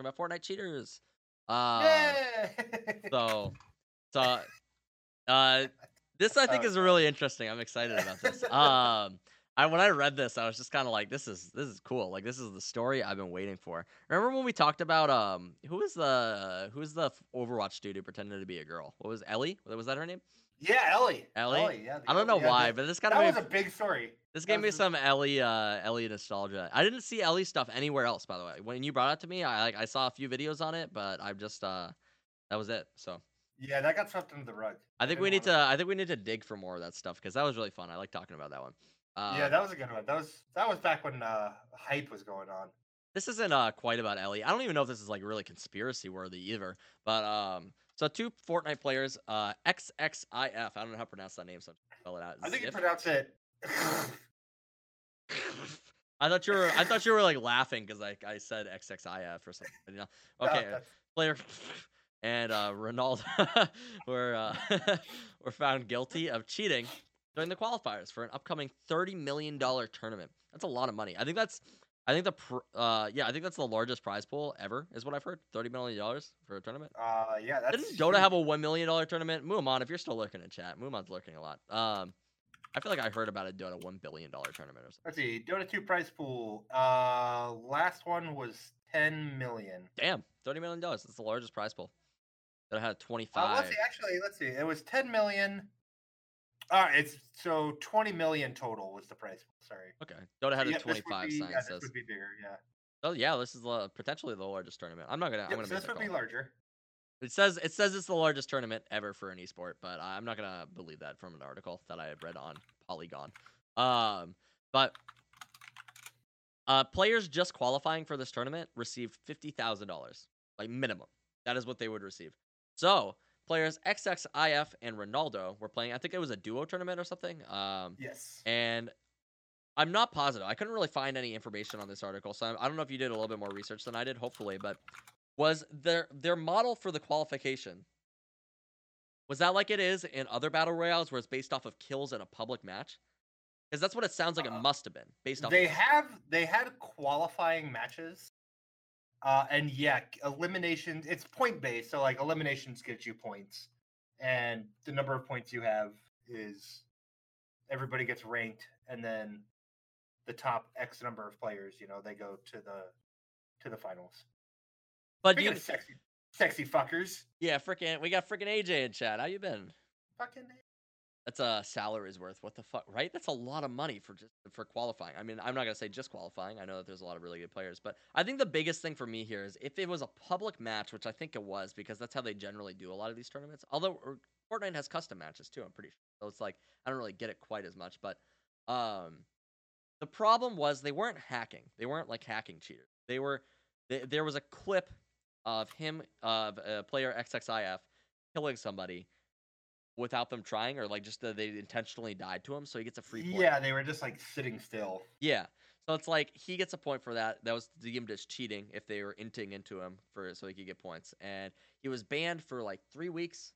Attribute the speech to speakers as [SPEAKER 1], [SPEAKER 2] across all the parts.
[SPEAKER 1] about Fortnite cheaters. Uh,
[SPEAKER 2] Yay!
[SPEAKER 1] so, so, uh, this I think
[SPEAKER 2] Oh,
[SPEAKER 1] is really interesting. I'm excited about this. Um, I when I read this, I was just kind of like, this is this is cool. Like this is the story I've been waiting for. Remember when we talked about um, who was the who's the Overwatch dude who pretended to be a girl? What was Ellie? Was that her name?
[SPEAKER 2] yeah, Ellie.
[SPEAKER 1] Ellie?
[SPEAKER 2] yeah. the
[SPEAKER 1] I don't know
[SPEAKER 2] yeah,
[SPEAKER 1] why,
[SPEAKER 2] the-
[SPEAKER 1] but this kind of
[SPEAKER 2] that
[SPEAKER 1] of
[SPEAKER 2] was a big story.
[SPEAKER 1] This gave me some Ellie, uh, Ellie nostalgia. I didn't see Ellie stuff anywhere else, by the way. When you brought it to me, I like I saw a few videos on it, but I'm just uh, that was it. So
[SPEAKER 2] Yeah, that got swept under the rug.
[SPEAKER 1] I think
[SPEAKER 2] didn't
[SPEAKER 1] we need
[SPEAKER 2] wanna-
[SPEAKER 1] to, I think we need to dig for more of that stuff because that was really fun. I like talking about that one. Uh,
[SPEAKER 2] yeah, that was a good one. That was that was back when uh, hype was going on.
[SPEAKER 1] this isn't uh quite about Ellie. I don't even know if this is like really conspiracy worthy either. But um, so two Fortnite players, uh, XXIF. I don't know how to pronounce that name, so I'll spell it out.
[SPEAKER 2] I think you pronounce it.
[SPEAKER 1] I thought you were, I thought you were like laughing because like I said XXIF or something. You know? Okay,
[SPEAKER 2] that's-
[SPEAKER 1] player and uh, Ronaldo were uh, were found guilty of cheating during the qualifiers for an upcoming thirty million dollar tournament. That's a lot of money. I think that's, I think the, pr- uh, yeah, I think that's the largest prize pool ever, is what I've heard. Thirty million dollars for a tournament.
[SPEAKER 2] uh, yeah, that's.
[SPEAKER 1] Didn't Dota
[SPEAKER 2] huge.
[SPEAKER 1] have a one million dollar tournament? Muamon, if you're still lurking in chat, Muamon's lurking a lot. Um, I feel like I heard about a Dota one billion dollar tournament or something.
[SPEAKER 2] Let's see. Dota 2 prize pool. Uh, last one was 10 million.
[SPEAKER 1] Damn, thirty million dollars. That's the largest prize pool. That had twenty five.
[SPEAKER 2] Uh, let's see. Actually, let's see. It was 10 million. All right, it's so 20 million total was the prize pool. Sorry.
[SPEAKER 1] okay, Dota had
[SPEAKER 2] Yeah,
[SPEAKER 1] a twenty
[SPEAKER 2] be-
[SPEAKER 1] sign
[SPEAKER 2] Yeah, this would be bigger. Yeah.
[SPEAKER 1] Oh yeah, this is the, potentially the largest tournament. I'm not gonna. I'm gonna
[SPEAKER 2] so this would be larger.
[SPEAKER 1] It says it says it's the largest tournament ever for an esport, but I'm not gonna believe that from an article that I had read on Polygon. Um, but uh, players just qualifying for this tournament received fifty thousand dollars, like minimum. That is what they would receive. So players XXIF and Ronaldo were playing. I think it was a duo tournament or something. Um,
[SPEAKER 2] Yes.
[SPEAKER 1] and I'm not positive. I couldn't really find any information on this article, so I I don't know if you did a little bit more research than I did. Hopefully, but was their their model for the qualification was that like it is in other battle royales where it's based off of kills in a public match? Because that's what it sounds like it
[SPEAKER 2] Uh,
[SPEAKER 1] must have been based off.
[SPEAKER 2] They
[SPEAKER 1] of,
[SPEAKER 2] have they had qualifying matches. Uh, and yeah, eliminations. It's point based, so like eliminations get you points, and the number of points you have is everybody gets ranked, and then the top X number of players, you know, they go to the to the finals.
[SPEAKER 1] But
[SPEAKER 2] Speaking
[SPEAKER 1] you,
[SPEAKER 2] sexy, sexy fuckers,
[SPEAKER 1] yeah, freaking, we got freaking AJ in chat. How you been?
[SPEAKER 2] fucking
[SPEAKER 1] That's a salary's worth. What the fuck, right? That's a lot of money for just for qualifying. I mean, I'm not gonna say just qualifying. I know that there's a lot of really good players, but I think the biggest thing for me here is if it was a public match, which I think it was, because that's how they generally do a lot of these tournaments. Although Fortnite has custom matches too, I'm pretty sure. So it's like I don't really get it quite as much, but um, the problem was they weren't hacking. They weren't like hacking cheaters. They were. They, there was a clip of him of a player XXIF killing somebody without them trying, or like just that they intentionally died to him, so he gets a free point.
[SPEAKER 2] yeah, they were just like sitting still.
[SPEAKER 1] Yeah. So it's like he gets a point for that. That was deemed as cheating if they were inting into him for so he could get points. And he was banned for like three weeks,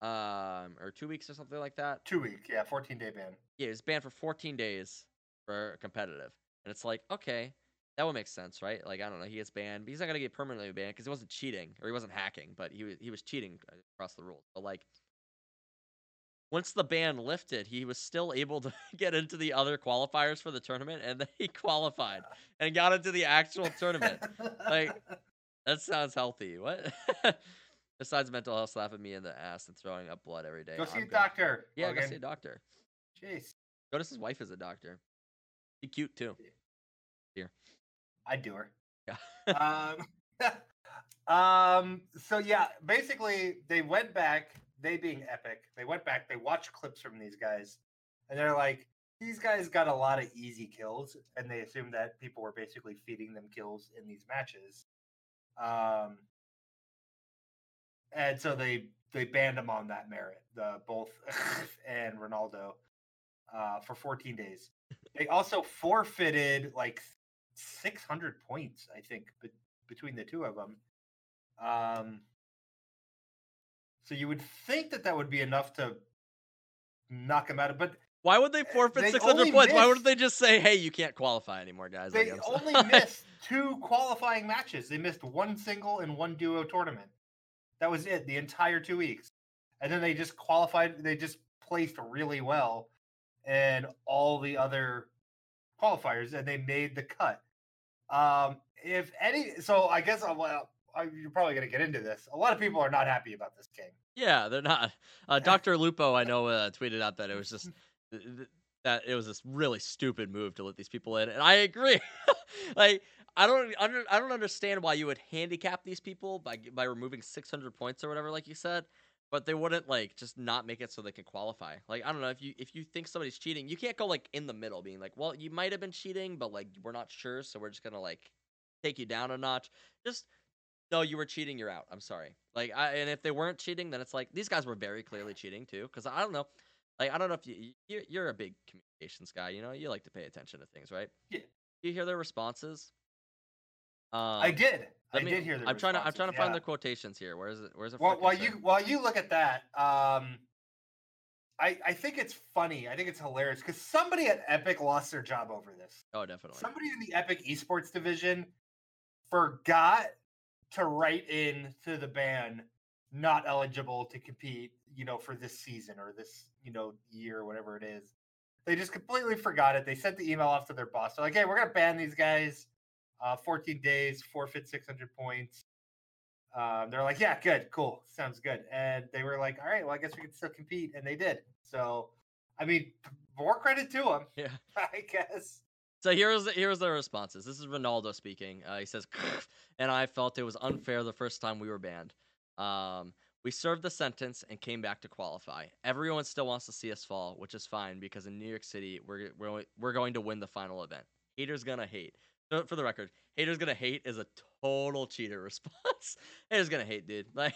[SPEAKER 1] um, or two weeks or something like that.
[SPEAKER 2] Two week, yeah, fourteen day ban.
[SPEAKER 1] Yeah, he was banned for 14 days for competitive. And it's like, okay, that would make sense, right? Like I don't know, he gets banned, but he's not gonna get permanently banned because he wasn't cheating or he wasn't hacking, but he was he was cheating uh, across the rules. But like once the ban lifted, he was still able to get into the other qualifiers for the tournament, and then he qualified and got into the actual tournament. Like, That sounds healthy. What? Besides mental health, slapping me in the ass and throwing up blood every day.
[SPEAKER 2] Go see
[SPEAKER 1] I'm
[SPEAKER 2] a
[SPEAKER 1] good.
[SPEAKER 2] doctor.
[SPEAKER 1] Yeah, go
[SPEAKER 2] Logan.
[SPEAKER 1] see a doctor.
[SPEAKER 2] Jeez,
[SPEAKER 1] Notice his wife is a doctor. She cute too.
[SPEAKER 2] I'd do her.
[SPEAKER 1] Yeah.
[SPEAKER 2] um, um, so yeah, basically they went back, they being epic, they went back, they watched clips from these guys, and they're like, these guys got a lot of easy kills, and they assumed that people were basically feeding them kills in these matches. Um, and so they they banned them on that merit, the both and Ronaldo, uh, for 14 days. They also forfeited like 600 points, I think, be- between the two of them. Um, so you would think that that would be enough to knock him out of, but
[SPEAKER 1] Why would they forfeit 600
[SPEAKER 2] only
[SPEAKER 1] points? Why wouldn't they just say, "Hey, you can't qualify anymore, guys"?
[SPEAKER 2] They
[SPEAKER 1] Like,
[SPEAKER 2] only missed two qualifying matches. They missed one single and one duo tournament. That was it the entire two weeks. And then they just qualified. They just placed really well And all the other qualifiers, and they made the cut. Um, if any, so I guess I'll, well, I, you're probably going to get into this. A lot of people are not happy about this game.
[SPEAKER 1] Yeah, they're not. Uh, Dr. Lupo, I know, uh, tweeted out that it was just th- th- that it was this really stupid move to let these people in, and I agree. like, I don't under, I don't understand why you would handicap these people by by removing 600 points or whatever, like you said. But they wouldn't like just not make it so they can qualify. Like I don't know if you if you think somebody's cheating, you can't go like in the middle, being like, well, you might have been cheating, but like we're not sure, so we're just gonna like take you down a notch. Just no, you were cheating. You're out. I'm sorry. Like, I, and if they weren't cheating, then it's like these guys were very clearly cheating too. Because I don't know, like I don't know if you you're, you're a big communications guy. You know, you like to pay attention to things, right?
[SPEAKER 2] Yeah.
[SPEAKER 1] You hear their responses. Um,
[SPEAKER 2] I did. I
[SPEAKER 1] me,
[SPEAKER 2] did hear the.
[SPEAKER 1] I'm trying to. I'm trying to find
[SPEAKER 2] yeah.
[SPEAKER 1] the quotations here. Where is it? Where's it?
[SPEAKER 2] Well, while you while you look at that, um, I I think it's funny. I think it's hilarious because somebody at Epic lost their job over this.
[SPEAKER 1] Oh, definitely.
[SPEAKER 2] Somebody in the Epic Esports division forgot to write in to the ban not eligible to compete. You know, for this season or this you know year or whatever it is. They just completely forgot it. They sent the email off to their boss. They're like, "Hey, we're gonna ban these guys. Uh, 14 days, forfeit 600 points." um, they're like, yeah, good, cool, sounds good. And they were like, all right, well, I guess we can still compete, and they did. So, I mean, more credit to them,
[SPEAKER 1] Yeah.
[SPEAKER 2] I guess.
[SPEAKER 1] So here's the, here's the responses. This is Ronaldo speaking. Uh, he says, "And I felt it was unfair the first time we were banned. Um, we served the sentence and came back to qualify. Everyone still wants to see us fall, which is fine because in New York City, we're we're we're going to win the final event. Haters gonna hate. For the record, haters gonna hate is a total cheater response. haters gonna hate, dude. Like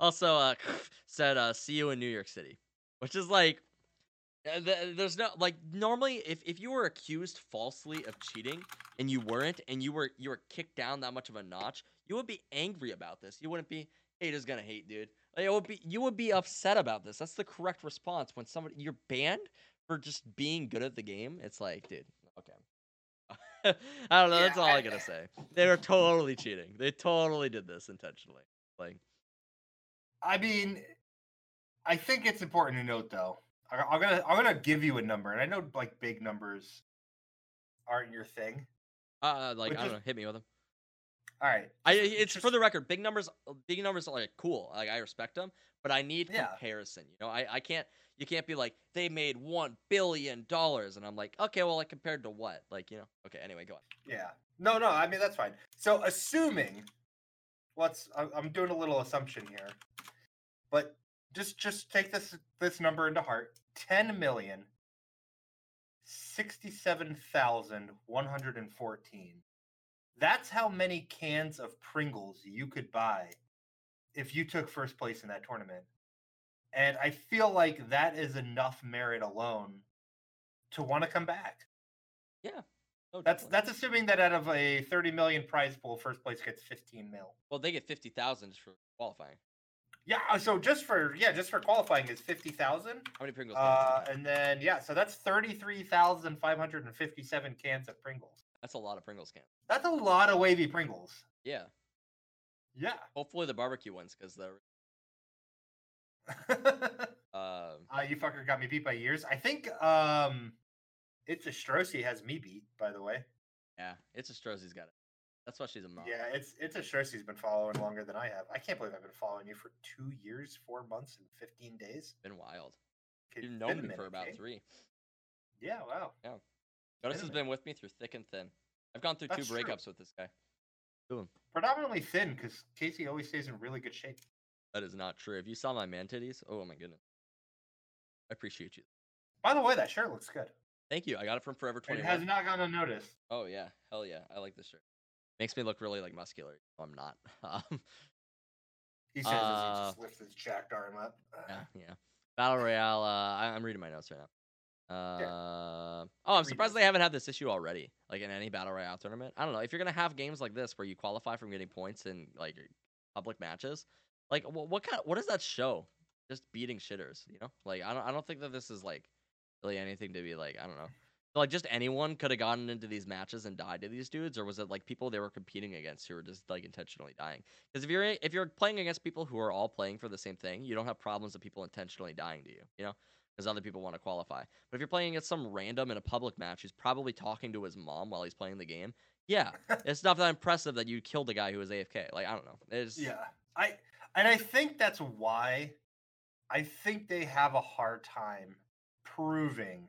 [SPEAKER 1] also uh, said, uh, see you in New York City, which is like uh, there's no like normally if, if you were accused falsely of cheating and you weren't and you were you were kicked down that much of a notch you would be angry about this you wouldn't be haters gonna hate dude like, it would be you would be upset about this that's the correct response when somebody you're banned for just being good at the game it's like dude i don't know that's all i gotta say they were totally cheating they totally did this intentionally like
[SPEAKER 2] I mean, I think it's important to note, though. I, I'm gonna I'm gonna give you a number, and I know like big numbers aren't your thing.
[SPEAKER 1] uh like i don't
[SPEAKER 2] just-
[SPEAKER 1] know hit me with them
[SPEAKER 2] All right,
[SPEAKER 1] I it's for the record, big numbers big numbers are like cool. Like I respect them, but I need
[SPEAKER 2] Yeah.
[SPEAKER 1] comparison. You know, I, I can't you can't be like they made one billion dollars and I'm like, okay, well like compared to what? Like, you know, okay, anyway, go on.
[SPEAKER 2] Yeah. No, no. I mean that's fine. So assuming, let's. I'm doing a little assumption here, but just just take this this number into heart. Ten million sixty-seven thousand one hundred and fourteen. That's how many cans of Pringles you could buy if you took first place in that tournament. And I feel like that is enough merit alone to want to come back.
[SPEAKER 1] No,
[SPEAKER 2] That's
[SPEAKER 1] definitely.
[SPEAKER 2] that's assuming that out of a 30 million prize pool, first place gets 15 mil.
[SPEAKER 1] well they get fifty thousand just for qualifying.
[SPEAKER 2] Yeah, uh, so just for yeah, just for qualifying is 50,000.
[SPEAKER 1] How many Pringles?
[SPEAKER 2] Uh, and then yeah, so that's 33,557 cans of Pringles.
[SPEAKER 1] That's a lot of Pringles cans.
[SPEAKER 2] That's a lot of wavy Pringles.
[SPEAKER 1] Yeah.
[SPEAKER 2] Yeah.
[SPEAKER 1] Hopefully the barbecue ones because the
[SPEAKER 2] uh,
[SPEAKER 1] uh,
[SPEAKER 2] you fucker got me beat by years. I think um, it's a Strossi has me beat. By the way.
[SPEAKER 1] yeah, it's a Strozzi's got it. That's why she's a mom.
[SPEAKER 2] Yeah, it's it's a Strossi's been following longer than I have. I can't believe I've been following you for two years, four months, and 15 days.
[SPEAKER 1] Been wild. You've known me for about
[SPEAKER 2] eh?
[SPEAKER 1] three.
[SPEAKER 2] Yeah, wow.
[SPEAKER 1] Jonas has
[SPEAKER 2] minute.
[SPEAKER 1] been with me through thick and thin. I've gone through
[SPEAKER 2] That's
[SPEAKER 1] two
[SPEAKER 2] true.
[SPEAKER 1] breakups with this guy.
[SPEAKER 2] Predominantly thin because Casey always stays in really good shape.
[SPEAKER 1] That is not true. If you saw my man titties, oh my goodness. I appreciate you.
[SPEAKER 2] By the way, that shirt looks good.
[SPEAKER 1] Thank you. I got it from Forever
[SPEAKER 2] It has not gone unnoticed.
[SPEAKER 1] Oh yeah, hell yeah. I like this shirt. Makes me look really like muscular. Oh, I'm not. Um,
[SPEAKER 2] He says as
[SPEAKER 1] Uh,
[SPEAKER 2] he just lifts his jacked arm up.
[SPEAKER 1] yeah, yeah. Battle Royale. Uh, I, I'm reading my notes right now. Uh, oh, I'm surprised they haven't had this issue already. Like in any Battle Royale tournament. I don't know. If you're gonna have games like this where you qualify from getting points in like public matches, like what, what kind? What does that show? Just beating shitters, you know? Like I don't. I don't think that this is like really anything to be like. I don't know. So, like just anyone could have gotten into these matches and died to these dudes, or was it like people they were competing against who were just like intentionally dying? Because if you're if you're playing against people who are all playing for the same thing, you don't have problems of people intentionally dying to you. You know, because other people want to qualify. But if you're playing against some random in a public match who's probably talking to his mom while he's playing the game, yeah, it's not that impressive that you killed a guy who was AFK. Like I don't know. It's
[SPEAKER 2] Yeah, I and I think that's why I think they have a hard time proving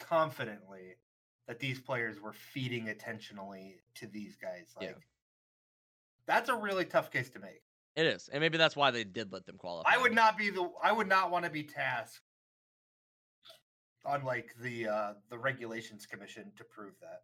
[SPEAKER 2] confidently that these players were feeding attentionally to these guys.
[SPEAKER 1] Yeah.
[SPEAKER 2] Like that's a really tough case to make.
[SPEAKER 1] it is, and maybe that's why they did let them qualify.
[SPEAKER 2] I would not be the I would not want to be tasked on like the uh the regulations commission to prove that.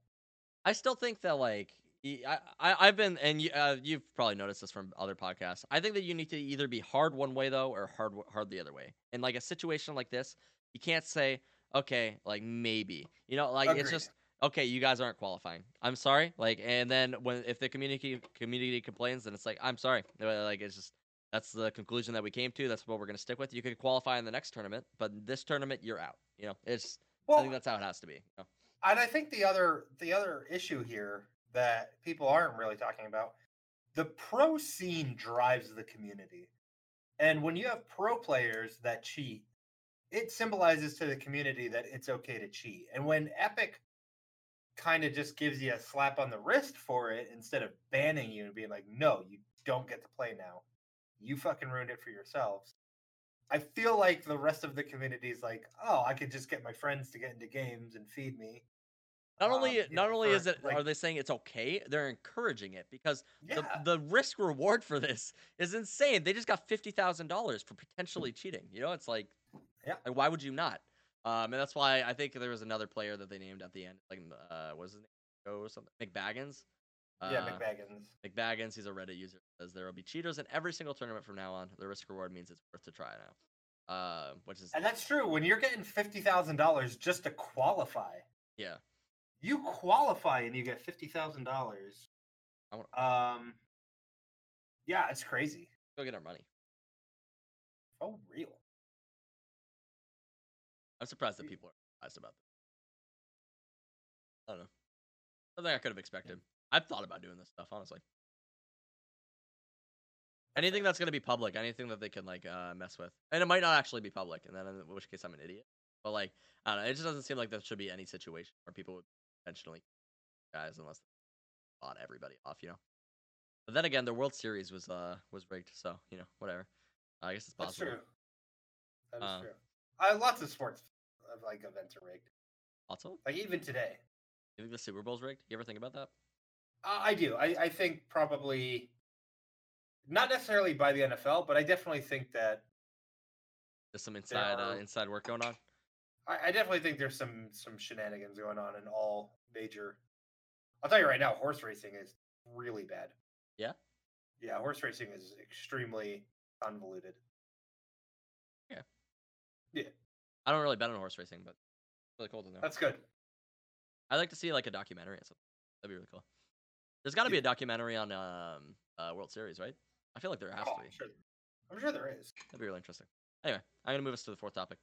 [SPEAKER 1] I still think that like I, I have been and you, uh, you've probably noticed this from other podcasts. I think that you need to either be hard one way though or hard hard the other way. In like a situation like this, you can't say okay like maybe you know like it's just okay you guys aren't qualifying. I'm sorry like and then when if the community community complains then it's like I'm sorry Uh, like it's just that's the conclusion that we came to. That's what we're gonna stick with. You could qualify in the next tournament, but this tournament you're out. You know it's I think that's how it has to be. you know?
[SPEAKER 2] And I think the other the other issue here that people aren't really talking about, the pro scene drives the community. And when you have pro players that cheat, it symbolizes to the community that it's okay to cheat. And when Epic kind of just gives you a slap on the wrist for it instead of banning you and being like, no, you don't get to play now. You fucking ruined it for yourselves. I feel like the rest of the community is like, oh, I could just get my friends to get into games and feed me.
[SPEAKER 1] Not
[SPEAKER 2] um,
[SPEAKER 1] only
[SPEAKER 2] you
[SPEAKER 1] not
[SPEAKER 2] know,
[SPEAKER 1] only
[SPEAKER 2] for,
[SPEAKER 1] is it
[SPEAKER 2] like-
[SPEAKER 1] are they saying it's okay, they're encouraging it because
[SPEAKER 2] Yeah,
[SPEAKER 1] the the risk reward for this is insane. They just got fifty thousand dollars for potentially cheating. You know, it's like,
[SPEAKER 2] Yeah.
[SPEAKER 1] like why would you not? Um, and that's why I think there was another player that they named at the end, like uh, what was his name? Joe or something? McBaggins.
[SPEAKER 2] Yeah,
[SPEAKER 1] Uh,
[SPEAKER 2] McBaggins.
[SPEAKER 1] McBaggins. He's a Reddit user. Says there will be cheaters in every single tournament from now on. The risk reward means it's worth to try now. Uh, which is
[SPEAKER 2] And that's true. When you're getting fifty thousand dollars just to qualify,
[SPEAKER 1] yeah.
[SPEAKER 2] you qualify and you get fifty thousand dollars. Um, yeah, it's crazy.
[SPEAKER 1] Go get our money.
[SPEAKER 2] Oh, real.
[SPEAKER 1] I'm surprised that people are surprised about this. I don't know. Something I could have expected. I've thought about doing this stuff, honestly. Anything that's gonna be public, anything that they can like uh, mess with, and it might not actually be public, and then in which case I'm an idiot. But like, I don't know. It just doesn't seem like there should be any situation where people would intentionally guys unless they bought everybody off, you know. But then again, the World Series was uh was rigged, so you know whatever. I guess it's possible.
[SPEAKER 2] That's true. That is
[SPEAKER 1] Uh,
[SPEAKER 2] true. Uh, lots of sports of like events are rigged.
[SPEAKER 1] Also,
[SPEAKER 2] Like even today.
[SPEAKER 1] you think the Super Bowl's rigged? You ever think about that?
[SPEAKER 2] Uh, I do. I, I think probably not necessarily by the NFL, but I definitely think that
[SPEAKER 1] There's some inside uh,
[SPEAKER 2] are-
[SPEAKER 1] inside work going on.
[SPEAKER 2] I, I definitely think there's some some shenanigans going on in all major. I'll tell you right now, horse racing is really bad.
[SPEAKER 1] Yeah?
[SPEAKER 2] Yeah, horse racing is extremely convoluted. Yeah. Yeah.
[SPEAKER 1] I don't really bet on horse racing, but it's really cool to know.
[SPEAKER 2] That's good.
[SPEAKER 1] I'd like to see like a documentary or something. That'd be really cool. There's got to be a documentary on um uh, World Series, right? I feel like there has
[SPEAKER 2] Oh,
[SPEAKER 1] to
[SPEAKER 2] I'm
[SPEAKER 1] be.
[SPEAKER 2] sure. I'm sure there is.
[SPEAKER 1] That'd be really interesting. Anyway, I'm gonna move us to the fourth topic.